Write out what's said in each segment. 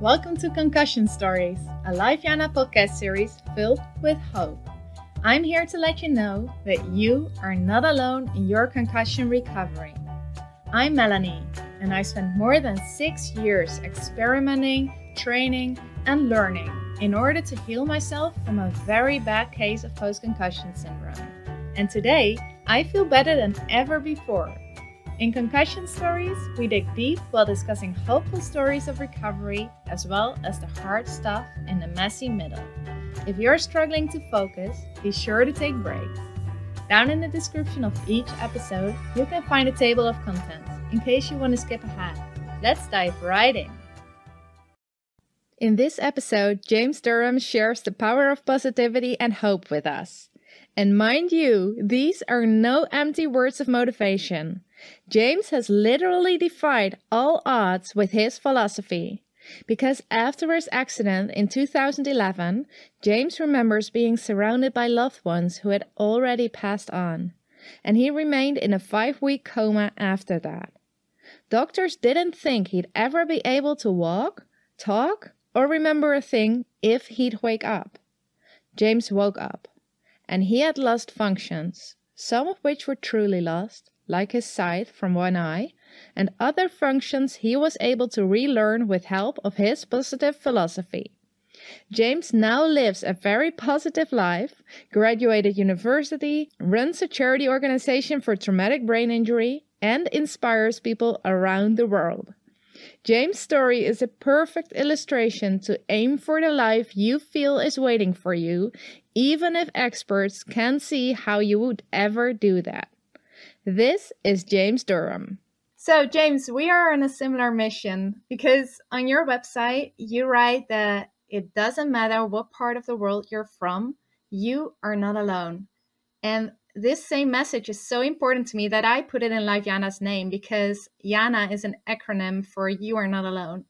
Welcome to Concussion Stories, a Life Yana podcast series filled with hope. I'm here to let you know that you are not alone in your concussion recovery. I'm Melanie, and I spent more than six years experimenting, training, and learning in order to heal myself from a very bad case of post concussion syndrome. And today, I feel better than ever before in Concussion Stories, we dig deep while discussing hopeful stories of recovery as well as the hard stuff in the messy middle. If you're struggling to focus, be sure to take breaks. Down in the description of each episode, you can find a table of contents in case you want to skip ahead. Let's dive right in. In this episode, James Durham shares the power of positivity and hope with us. And mind you, these are no empty words of motivation. James has literally defied all odds with his philosophy. Because after his accident in 2011, James remembers being surrounded by loved ones who had already passed on, and he remained in a five week coma after that. Doctors didn't think he'd ever be able to walk, talk, or remember a thing if he'd wake up. James woke up, and he had lost functions, some of which were truly lost, like his sight from one eye, and other functions he was able to relearn with help of his positive philosophy. James now lives a very positive life, graduated university, runs a charity organization for traumatic brain injury, and inspires people around the world. James' story is a perfect illustration to aim for the life you feel is waiting for you, even if experts can't see how you would ever do that. This is James Durham. So, James, we are on a similar mission because on your website, you write that it doesn't matter what part of the world you're from, you are not alone. And this same message is so important to me that I put it in Life Yana's name because Yana is an acronym for You Are Not Alone.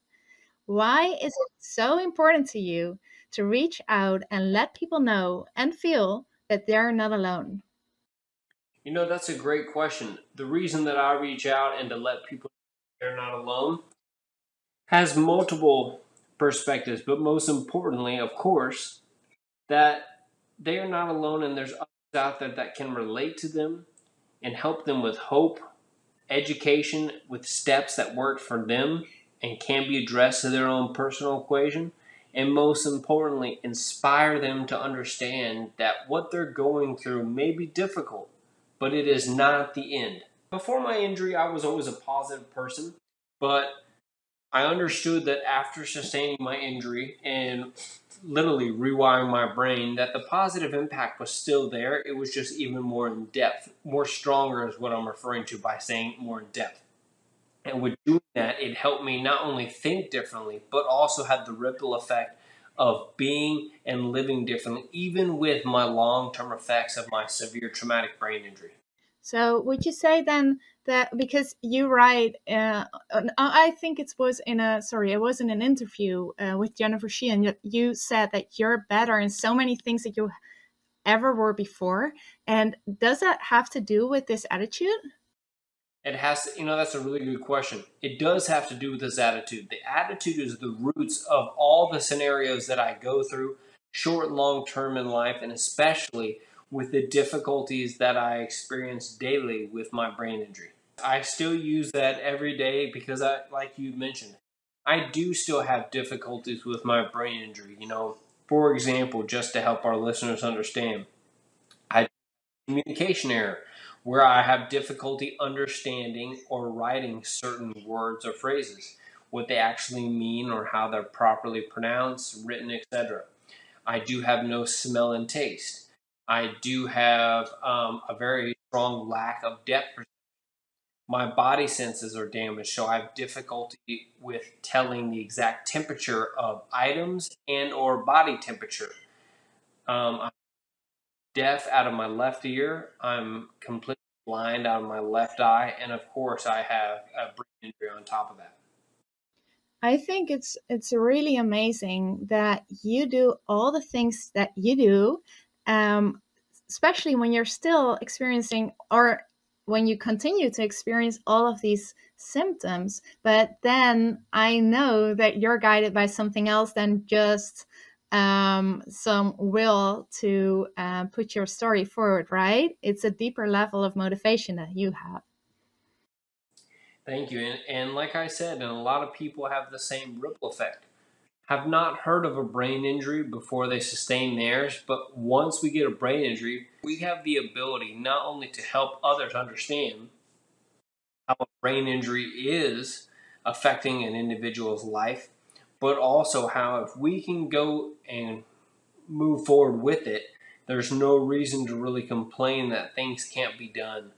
Why is it so important to you to reach out and let people know and feel that they're not alone? You know, that's a great question. The reason that I reach out and to let people they're not alone has multiple perspectives, but most importantly, of course, that they are not alone and there's others out there that can relate to them and help them with hope, education, with steps that work for them and can be addressed to their own personal equation. And most importantly, inspire them to understand that what they're going through may be difficult but it is not the end. Before my injury, I was always a positive person, but I understood that after sustaining my injury and literally rewiring my brain, that the positive impact was still there. It was just even more in depth. More stronger is what I'm referring to by saying more in depth. And with doing that, it helped me not only think differently, but also had the ripple effect of being and living differently, even with my long term effects of my severe traumatic brain injury. So, would you say then that because you write, uh, I think it was in a sorry, it was in an interview uh, with Jennifer Sheehan. You said that you're better in so many things that you ever were before, and does that have to do with this attitude? It has to, you know, that's a really good question. It does have to do with this attitude. The attitude is the roots of all the scenarios that I go through, short and long term in life, and especially with the difficulties that I experience daily with my brain injury. I still use that every day because I, like you mentioned, I do still have difficulties with my brain injury. You know, for example, just to help our listeners understand, I communication error where I have difficulty understanding or writing certain words or phrases, what they actually mean or how they're properly pronounced, written, etc. I do have no smell and taste. I do have um, a very strong lack of depth. My body senses are damaged, so I have difficulty with telling the exact temperature of items and or body temperature. Um, I'm deaf out of my left ear. I'm completely blind out of my left eye, and of course, I have a brain injury on top of that. I think it's it's really amazing that you do all the things that you do, um, especially when you're still experiencing or when you continue to experience all of these symptoms but then i know that you're guided by something else than just um, some will to uh, put your story forward right? It's a deeper level of motivation that you have. Thank you and, and like i said and a lot of people have the same ripple effect. Have not heard of a brain injury before they sustain theirs, but once we get a brain injury, we have the ability not only to help others understand how a brain injury is affecting an individual's life, but also how if we can go and move forward with it, there's no reason to really complain that things can't be done.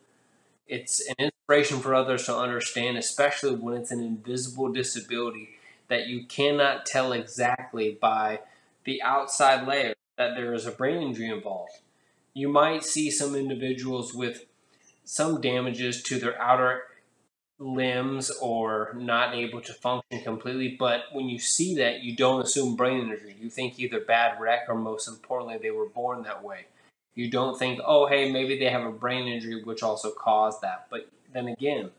It's an inspiration for others to understand, especially when it's an invisible disability that you cannot tell exactly by the outside layer that there is a brain injury involved. You might see some individuals with some damages to their outer limbs or not able to function completely, but when you see that, you don't assume brain injury. You think either bad wreck or most importantly, they were born that way. You don't think, oh, hey, maybe they have a brain injury which also caused that. But then again,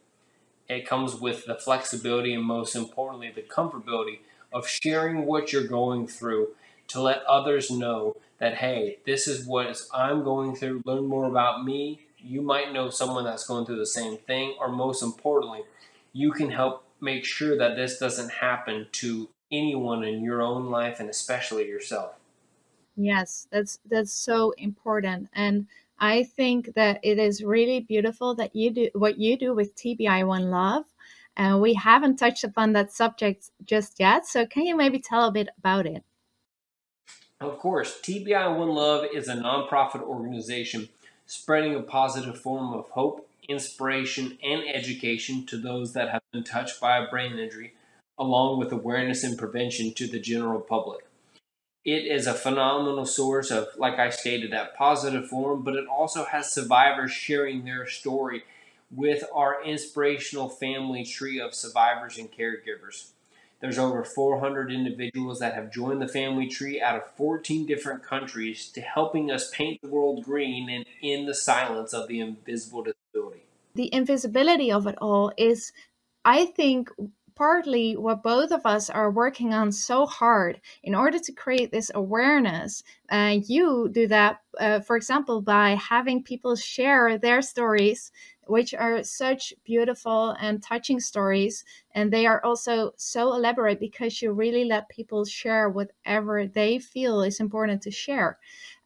it comes with the flexibility and most importantly the comfortability of sharing what you're going through to let others know that hey this is what i'm going through learn more about me you might know someone that's going through the same thing or most importantly you can help make sure that this doesn't happen to anyone in your own life and especially yourself yes that's that's so important and I think that it is really beautiful that you do what you do with TBI One Love. And uh, we haven't touched upon that subject just yet. So, can you maybe tell a bit about it? Of course. TBI One Love is a nonprofit organization spreading a positive form of hope, inspiration, and education to those that have been touched by a brain injury, along with awareness and prevention to the general public it is a phenomenal source of, like I stated, that positive form, but it also has survivors sharing their story with our inspirational family tree of survivors and caregivers. There's over 400 individuals that have joined the family tree out of 14 different countries to helping us paint the world green and in the silence of the invisible disability. The invisibility of it all is, I think, partly what both of us are working on so hard in order to create this awareness. Uh, you do that, uh, for example, by having people share their stories, which are such beautiful and touching stories. And they are also so elaborate because you really let people share whatever they feel is important to share.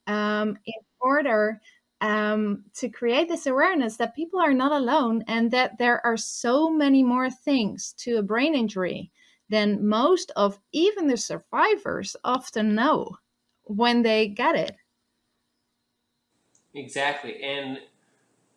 Um, in order um, to create this awareness that people are not alone and that there are so many more things to a brain injury than most of even the survivors often know when they get it. Exactly. And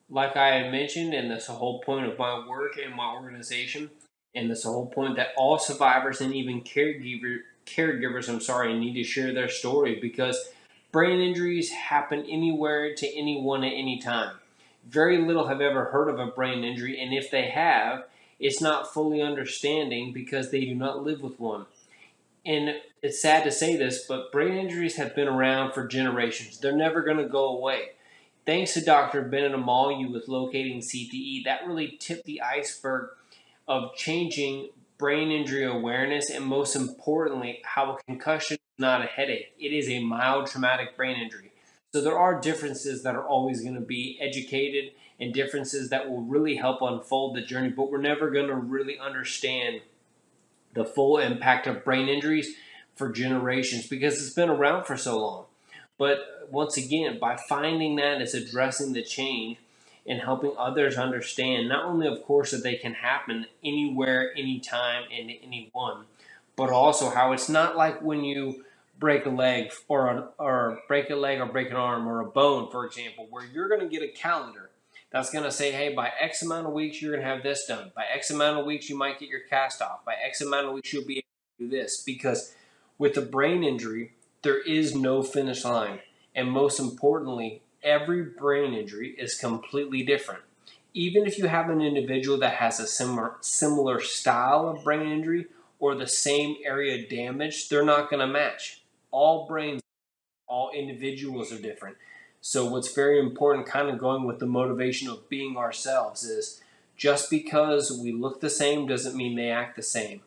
like I mentioned, and that's the whole point of my work and my organization, and that's the whole point that all survivors and even caregiver, caregivers, I'm sorry, need to share their story because Brain injuries happen anywhere to anyone at any time. Very little have ever heard of a brain injury, and if they have, it's not fully understanding because they do not live with one. And it's sad to say this, but brain injuries have been around for generations. They're never going to go away. Thanks to Dr. Bennet Omalu with locating CTE, that really tipped the iceberg of changing brain injury awareness and most importantly, how a concussion is not a headache. It is a mild traumatic brain injury. So there are differences that are always going to be educated and differences that will really help unfold the journey, but we're never going to really understand the full impact of brain injuries for generations because it's been around for so long. But once again, by finding that it's addressing the change and helping others understand not only of course that they can happen anywhere, anytime, and anyone, but also how it's not like when you break a leg or a, or break a leg or break an arm or a bone, for example, where you're going to get a calendar that's going to say, hey, by X amount of weeks, you're going to have this done. By X amount of weeks, you might get your cast off. By X amount of weeks, you'll be able to do this. Because with a brain injury, there is no finish line. And most importantly, every brain injury is completely different. Even if you have an individual that has a similar, similar style of brain injury or the same area damage, they're not going to match all brains, all individuals are different. So, what's very important, kind of going with the motivation of being ourselves, is Just because we look the same doesn't mean they act the same.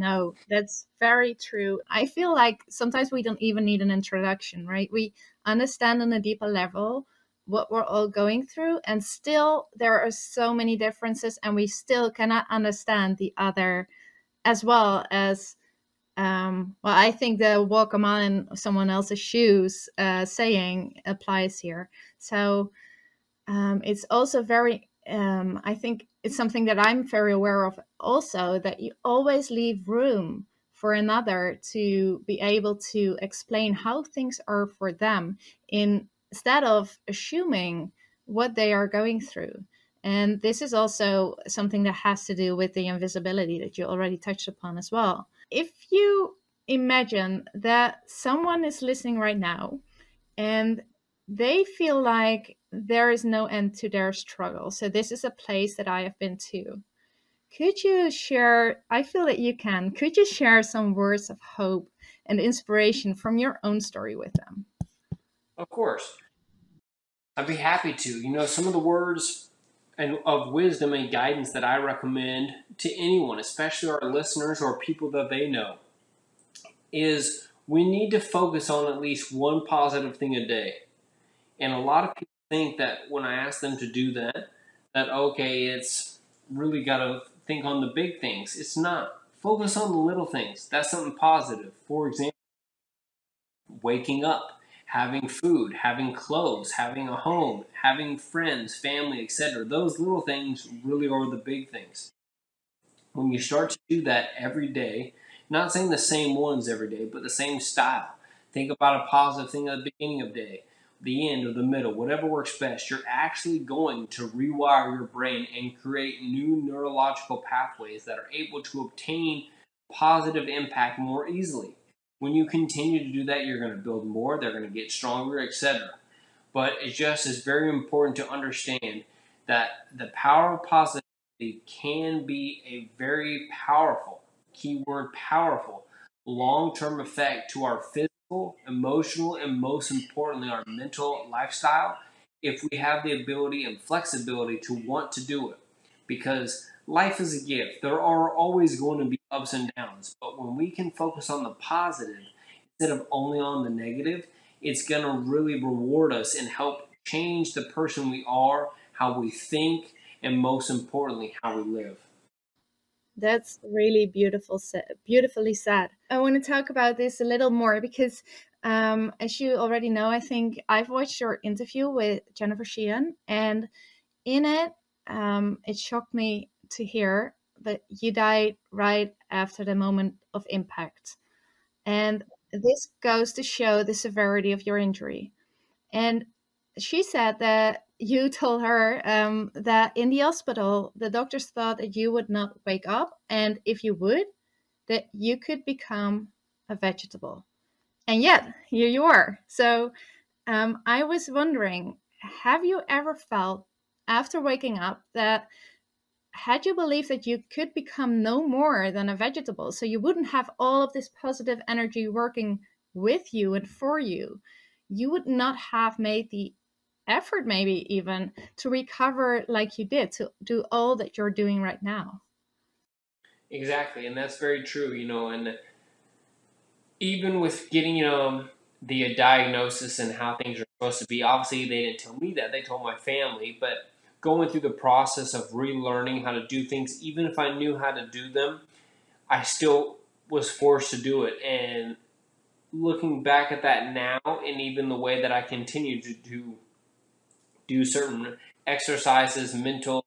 No, that's very true. I feel like sometimes we don't even need an introduction, right? We understand on a deeper level what we're all going through, and still there are so many differences, and we still cannot understand the other as well as. Um, well, I think the walk a mile in someone else's shoes uh, saying applies here. So um, it's also very um, I think it's something that I'm very aware of also that you always leave room for another to be able to explain how things are for them in, instead of assuming what they are going through. And this is also something that has to do with the invisibility that you already touched upon as well. If you imagine that someone is listening right now and they feel like there is no end to their struggle. So this is a place that I have been to. Could you share? I feel that you can. Could you share some words of hope and inspiration from your own story with them? Of course. I'd be happy to. You know, some of the words and of wisdom and guidance that I recommend to anyone, especially our listeners or people that they know, is we need to focus on at least one positive thing a day. And a lot of people think that when I ask them to do that, that okay, it's really got to think on the big things. It's not. Focus on the little things. That's something positive. For example, waking up, having food, having clothes, having a home, having friends, family, etc. Those little things really are the big things. When you start to do that every day, not saying the same ones every day, but the same style. Think about a positive thing at the beginning of the day the end or the middle, whatever works best, you're actually going to rewire your brain and create new neurological pathways that are able to obtain positive impact more easily. When you continue to do that, you're going to build more, they're going to get stronger, etc. But it just is very important to understand that the power of positivity can be a very powerful, keyword powerful, long term effect to our physical emotional, and most importantly, our mental lifestyle if we have the ability and flexibility to want to do it. Because life is a gift. There are always going to be ups and downs. But when we can focus on the positive instead of only on the negative, it's going to really reward us and help change the person we are, how we think, and most importantly, how we live. That's really beautiful, beautifully said. I want to talk about this a little more because, um, as you already know, I think I've watched your interview with Jennifer Sheehan, and in it, um, it shocked me to hear that you died right after the moment of impact. And this goes to show the severity of your injury. And she said that you told her um, that in the hospital, the doctors thought that you would not wake up, and if you would, that you could become a vegetable. And yet, here you are. So, um, I was wondering have you ever felt after waking up that had you believed that you could become no more than a vegetable, so you wouldn't have all of this positive energy working with you and for you, you would not have made the effort maybe even to recover like you did to do all that you're doing right now. Exactly and that's very true you know and even with getting you know the uh, diagnosis and how things are supposed to be obviously they didn't tell me that they told my family but going through the process of relearning how to do things even if i knew how to do them i still was forced to do it and looking back at that now and even the way that i continue to do do certain exercises, mental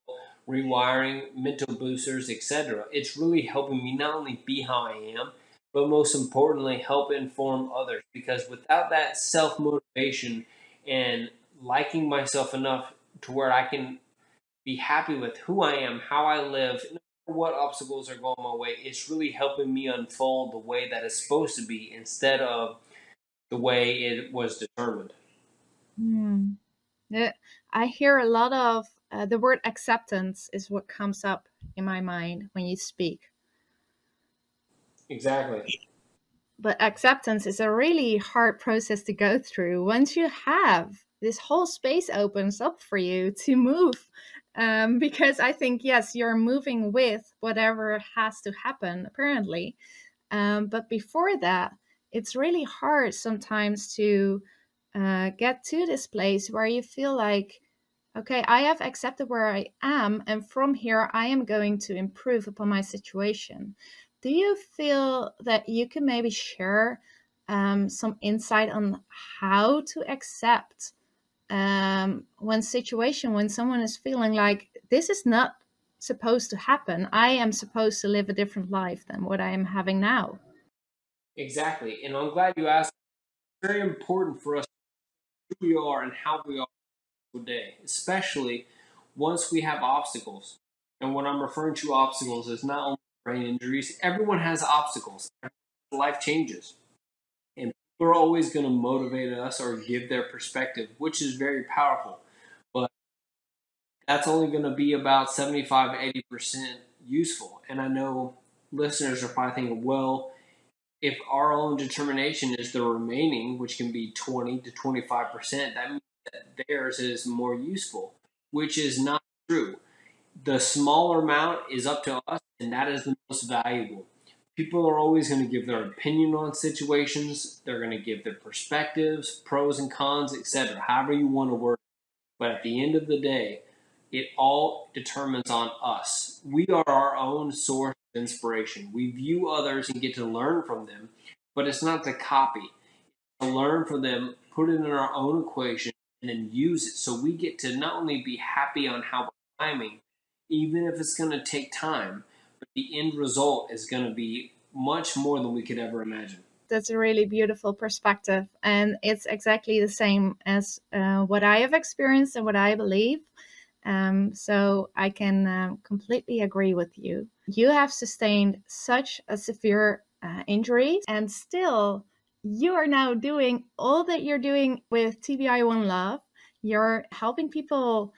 rewiring, mental boosters, etc. It's really helping me not only be how I am, but most importantly, help inform others. Because without that self motivation and liking myself enough to where I can be happy with who I am, how I live, what obstacles are going my way, it's really helping me unfold the way that it's supposed to be instead of the way it was determined. Mm. I hear a lot of uh, the word acceptance is what comes up in my mind when you speak. Exactly. But acceptance is a really hard process to go through. Once you have this whole space opens up for you to move um, because I think, yes, you're moving with whatever has to happen, apparently. Um, but before that, it's really hard sometimes to uh, get to this place where you feel like, okay, I have accepted where I am, and from here, I am going to improve upon my situation. Do you feel that you can maybe share um, some insight on how to accept um, when situation when someone is feeling like this is not supposed to happen. I am supposed to live a different life than what i am having now exactly and i'm glad you asked. It's very important for us who we are and how we are today especially once we have obstacles and what i'm referring to obstacles is not only brain injuries everyone has obstacles life changes And people are always going to motivate us or give their perspective, which is very powerful. But that's only going to be about 75 80% useful. And I know listeners are probably thinking, well, if our own determination is the remaining, which can be 20 to 25%, that means that theirs is more useful, which is not true. The smaller amount is up to us, and that is the most valuable people are always going to give their opinion on situations. They're going to give their perspectives, pros and cons, etc. However you want to work. But at the end of the day, it all determines on us. We are our own source of inspiration. We view others and get to learn from them, but it's not to copy. To learn from them, put it in our own equation, and then use it. So we get to not only be happy on how we're timing, even if it's going to take time, but the end result is going to be much more than we could ever imagine. That's a really beautiful perspective. And it's exactly the same as uh, what I have experienced and what I believe. Um, so I can uh, completely agree with you. You have sustained such a severe uh, injury, and still, you are now doing all that you're doing with TBI One Love. You're helping people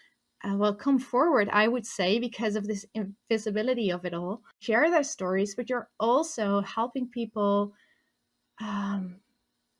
uh, well come forward i would say because of this invisibility of it all share their stories but you're also helping people um,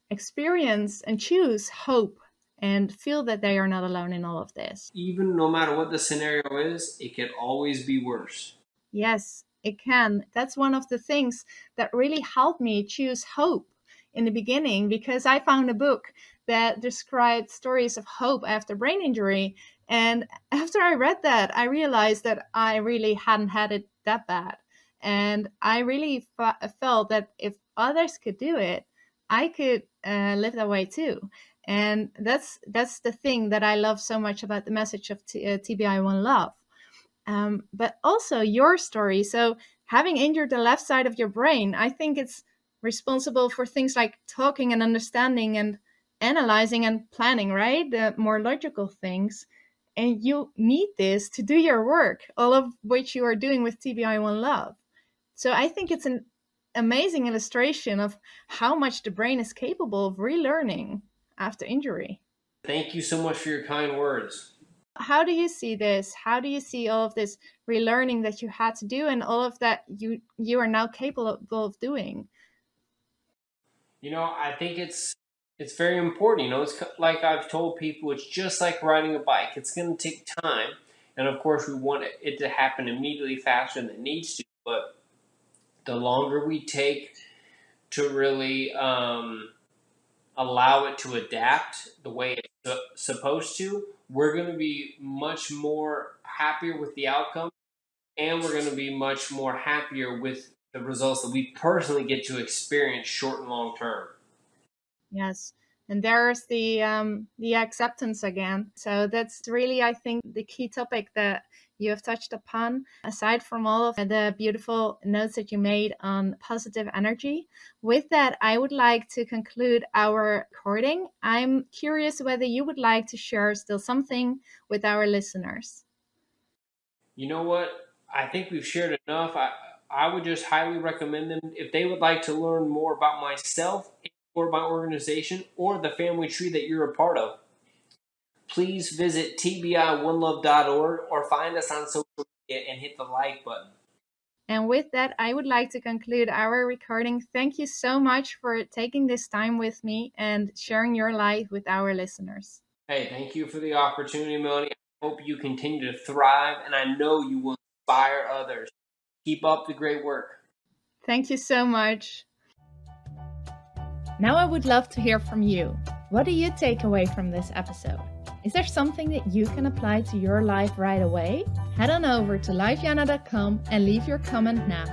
experience and choose hope and feel that they are not alone in all of this even no matter what the scenario is it can always be worse yes it can that's one of the things that really helped me choose hope in the beginning because i found a book that described stories of hope after brain injury and after I read that, I realized that I really hadn't had it that bad. And I really f- felt that if others could do it, I could uh, live that way too. And that's that's the thing that I love so much about the message of T- uh, TBI One Love. Um, but also your story. So having injured the left side of your brain, I think it's responsible for things like talking and understanding and analyzing and planning, right? The more logical things and you need this to do your work, all of which you are doing with TBI One Love. So I think it's an amazing illustration of how much the brain is capable of relearning after injury. Thank you so much for your kind words. How do you see this? How do you see all of this relearning that you had to do and all of that you you are now capable of doing? You know, I think it's it's very important. You know, it's like I've told people, it's just like riding a bike. It's going to take time, and of course, we want it to happen immediately faster than it needs to. But the longer we take to really um, allow it to adapt the way it's supposed to, we're going to be much more happier with the outcome, and we're going to be much more happier with the results that we personally get to experience short and long term. Yes. And there's the um, the acceptance again. So that's really, I think, the key topic that you have touched upon. Aside from all of the beautiful notes that you made on positive energy, with that, I would like to conclude our recording. I'm curious whether you would like to share still something with our listeners. You know what? I think we've shared enough. I I would just highly recommend them if they would like to learn more about myself or my organization or the family tree that you're a part of. Please visit tbi1love.org or find us on social media and hit the like button. And with that, I would like to conclude our recording. Thank you so much for taking this time with me and sharing your life with our listeners. Hey, thank you for the opportunity, Melanie. I hope you continue to thrive, and I know you will inspire others. Keep up the great work. Thank you so much. Now, I would love to hear from you. What do you take away from this episode? Is there something that you can apply to your life right away? Head on over to lifeyana.com and leave your comment now.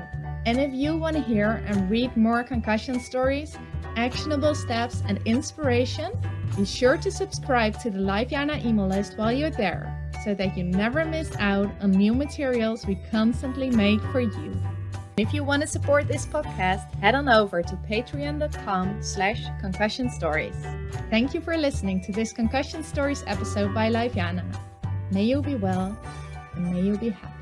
And if you want to hear and read more concussion stories, actionable steps, and inspiration, be sure to subscribe to the LifeYana email list while you're there so that you never miss out on new materials we constantly make for you. If you want to support this podcast, head on over to patreon.com slash concussion stories. Thank you for listening to this Concussion Stories episode by LifeYana. May you be well and may you be happy.